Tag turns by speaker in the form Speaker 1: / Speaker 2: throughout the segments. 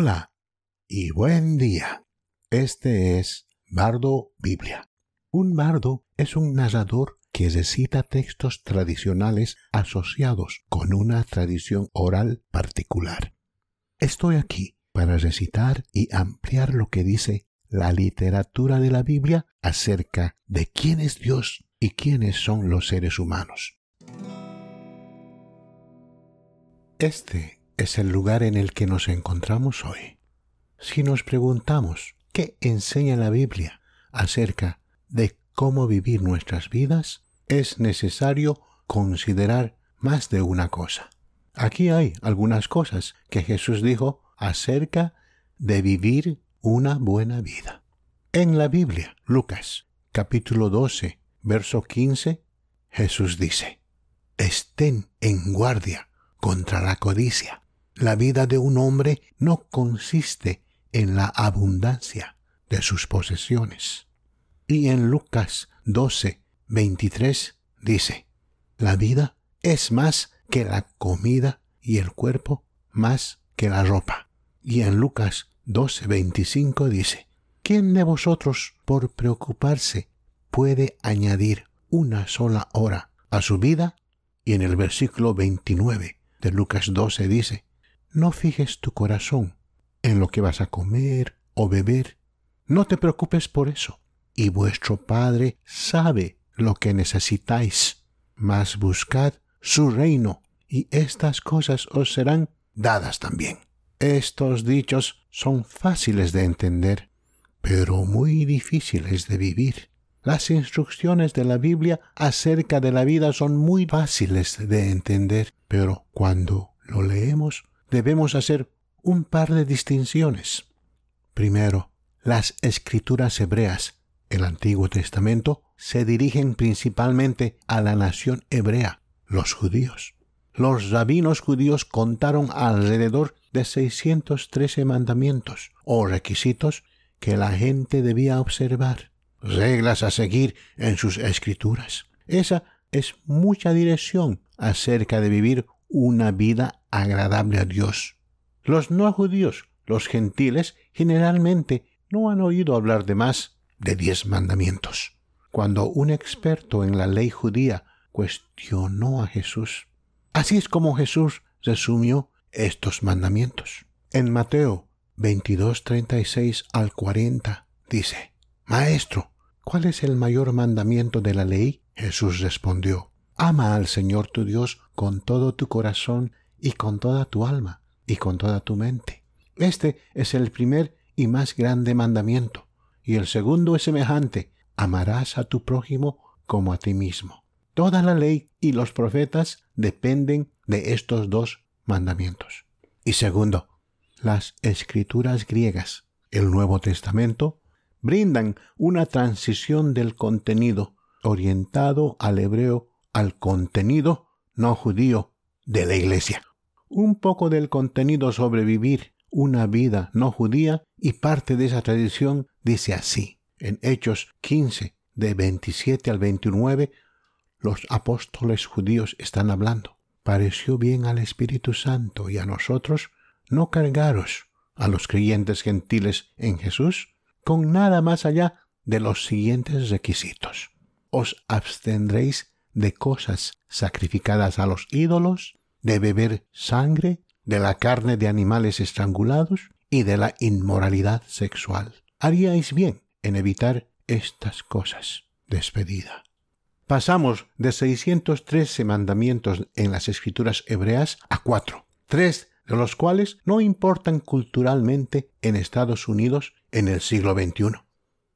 Speaker 1: Hola y buen día. Este es Bardo Biblia. Un bardo es un narrador que recita textos tradicionales asociados con una tradición oral particular. Estoy aquí para recitar y ampliar lo que dice la literatura de la Biblia acerca de quién es Dios y quiénes son los seres humanos. Este es el lugar en el que nos encontramos hoy. Si nos preguntamos qué enseña la Biblia acerca de cómo vivir nuestras vidas, es necesario considerar más de una cosa. Aquí hay algunas cosas que Jesús dijo acerca de vivir una buena vida. En la Biblia, Lucas capítulo 12, verso 15, Jesús dice, Estén en guardia contra la codicia la vida de un hombre no consiste en la abundancia de sus posesiones. Y en Lucas 12, 23 dice, la vida es más que la comida y el cuerpo más que la ropa. Y en Lucas 12, 25 dice, ¿quién de vosotros por preocuparse puede añadir una sola hora a su vida? Y en el versículo 29 de Lucas 12 dice, no fijes tu corazón en lo que vas a comer o beber. No te preocupes por eso. Y vuestro Padre sabe lo que necesitáis. Mas buscad su reino, y estas cosas os serán dadas también. Estos dichos son fáciles de entender, pero muy difíciles de vivir. Las instrucciones de la Biblia acerca de la vida son muy fáciles de entender, pero cuando lo leemos debemos hacer un par de distinciones. Primero, las escrituras hebreas, el Antiguo Testamento, se dirigen principalmente a la nación hebrea, los judíos. Los rabinos judíos contaron alrededor de 613 mandamientos o requisitos que la gente debía observar, reglas a seguir en sus escrituras. Esa es mucha dirección acerca de vivir una vida agradable a Dios. Los no judíos, los gentiles, generalmente no han oído hablar de más de diez mandamientos. Cuando un experto en la ley judía cuestionó a Jesús, así es como Jesús resumió estos mandamientos. En Mateo 22, 36 al 40 dice, Maestro, ¿cuál es el mayor mandamiento de la ley? Jesús respondió, Ama al Señor tu Dios con todo tu corazón y con toda tu alma y con toda tu mente. Este es el primer y más grande mandamiento. Y el segundo es semejante, amarás a tu prójimo como a ti mismo. Toda la ley y los profetas dependen de estos dos mandamientos. Y segundo, las escrituras griegas, el Nuevo Testamento, brindan una transición del contenido orientado al hebreo al contenido no judío de la Iglesia. Un poco del contenido sobre vivir una vida no judía y parte de esa tradición dice así. En Hechos 15, de 27 al 29, los apóstoles judíos están hablando. Pareció bien al Espíritu Santo y a nosotros no cargaros a los creyentes gentiles en Jesús con nada más allá de los siguientes requisitos. Os abstendréis de cosas sacrificadas a los ídolos, de beber sangre, de la carne de animales estrangulados y de la inmoralidad sexual. Haríais bien en evitar estas cosas. Despedida. Pasamos de 613 mandamientos en las escrituras hebreas a cuatro, tres de los cuales no importan culturalmente en Estados Unidos en el siglo XXI.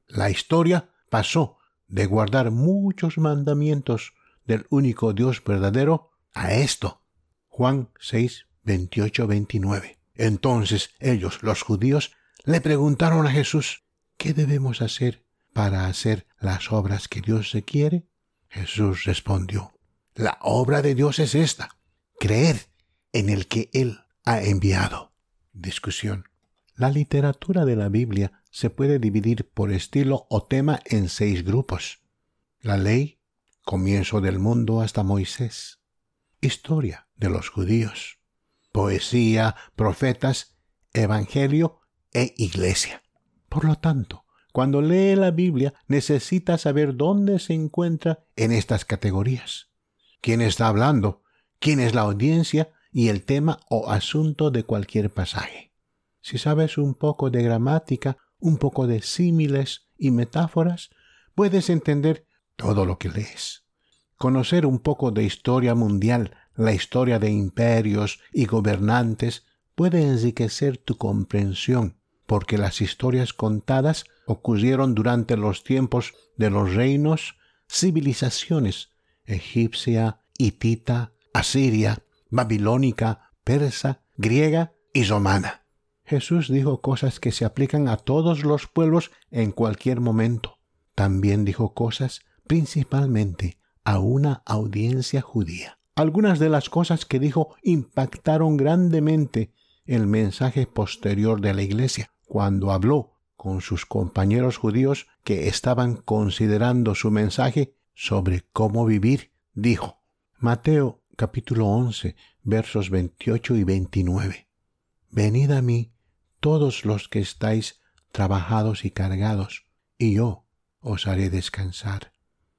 Speaker 1: La historia pasó de guardar muchos mandamientos del único Dios verdadero a esto. Juan 6, 28, 29. Entonces ellos, los judíos, le preguntaron a Jesús, ¿qué debemos hacer para hacer las obras que Dios requiere? Jesús respondió, la obra de Dios es esta, creer en el que Él ha enviado. Discusión. La literatura de la Biblia se puede dividir por estilo o tema en seis grupos. La ley, comienzo del mundo hasta Moisés, historia de los judíos, poesía, profetas Evangelio e Iglesia. Por lo tanto, cuando lee la Biblia necesita saber dónde se encuentra en estas categorías. ¿Quién está hablando? ¿Quién es la audiencia? Y el tema o asunto de cualquier pasaje. Si sabes un poco de gramática, un poco de símiles y metáforas, puedes entender todo lo que lees. Conocer un poco de historia mundial, la historia de imperios y gobernantes, puede enriquecer tu comprensión, porque las historias contadas ocurrieron durante los tiempos de los reinos, civilizaciones egipcia, hitita, asiria, babilónica, persa, griega y romana. Jesús dijo cosas que se aplican a todos los pueblos en cualquier momento. También dijo cosas principalmente a una audiencia judía. Algunas de las cosas que dijo impactaron grandemente el mensaje posterior de la iglesia, cuando habló con sus compañeros judíos que estaban considerando su mensaje sobre cómo vivir, dijo. Mateo capítulo 11 versos 28 y 29. Venid a mí todos los que estáis trabajados y cargados, y yo os haré descansar.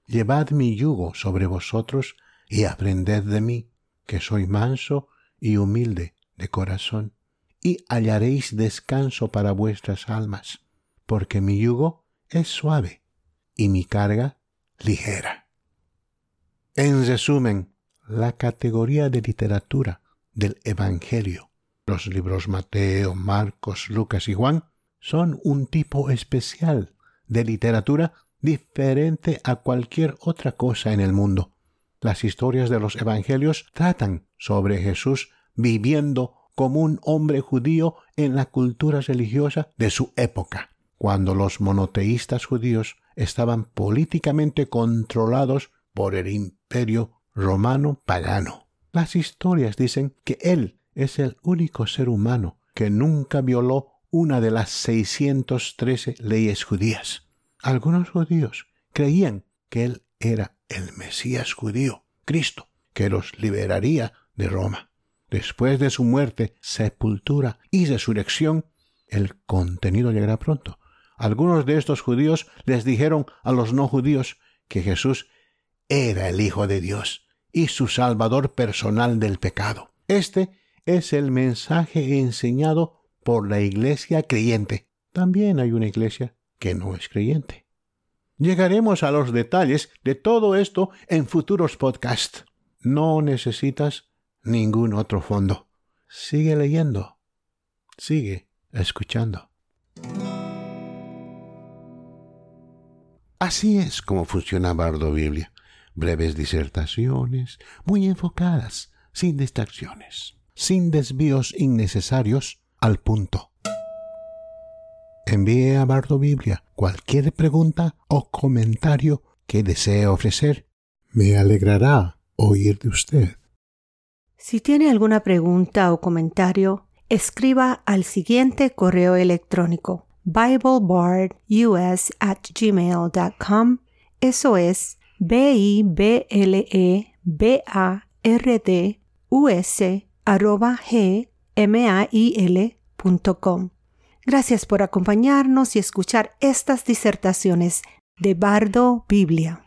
Speaker 1: Llevad mi yugo sobre vosotros y aprended de mí, que soy manso y humilde de corazón, y hallaréis descanso para vuestras almas, porque mi yugo es suave y mi carga ligera. En resumen, la categoría de literatura del Evangelio los libros Mateo, Marcos, Lucas y Juan son un tipo especial de literatura diferente a cualquier otra cosa en el mundo. Las historias de los Evangelios tratan sobre Jesús viviendo como un hombre judío en la cultura religiosa de su época, cuando los monoteístas judíos estaban políticamente controlados por el imperio romano pagano. Las historias dicen que él es el único ser humano que nunca violó una de las 613 leyes judías. Algunos judíos creían que él era el Mesías judío, Cristo, que los liberaría de Roma. Después de su muerte, sepultura y resurrección, el contenido llegará pronto. Algunos de estos judíos les dijeron a los no judíos que Jesús era el Hijo de Dios y su Salvador personal del pecado. Este es el mensaje enseñado por la iglesia creyente. También hay una iglesia que no es creyente. Llegaremos a los detalles de todo esto en futuros podcasts. No necesitas ningún otro fondo. Sigue leyendo. Sigue escuchando. Así es como funciona Bardo Biblia. Breves disertaciones, muy enfocadas, sin distracciones sin desvíos innecesarios, al punto. Envíe a Bardo Biblia cualquier pregunta o comentario que desee ofrecer. Me alegrará oír de usted.
Speaker 2: Si tiene alguna pregunta o comentario, escriba al siguiente correo electrónico biblebardus@gmail.com. Eso es b i b l e b a r d u s arroba gmail.com. Gracias por acompañarnos y escuchar estas disertaciones de Bardo Biblia.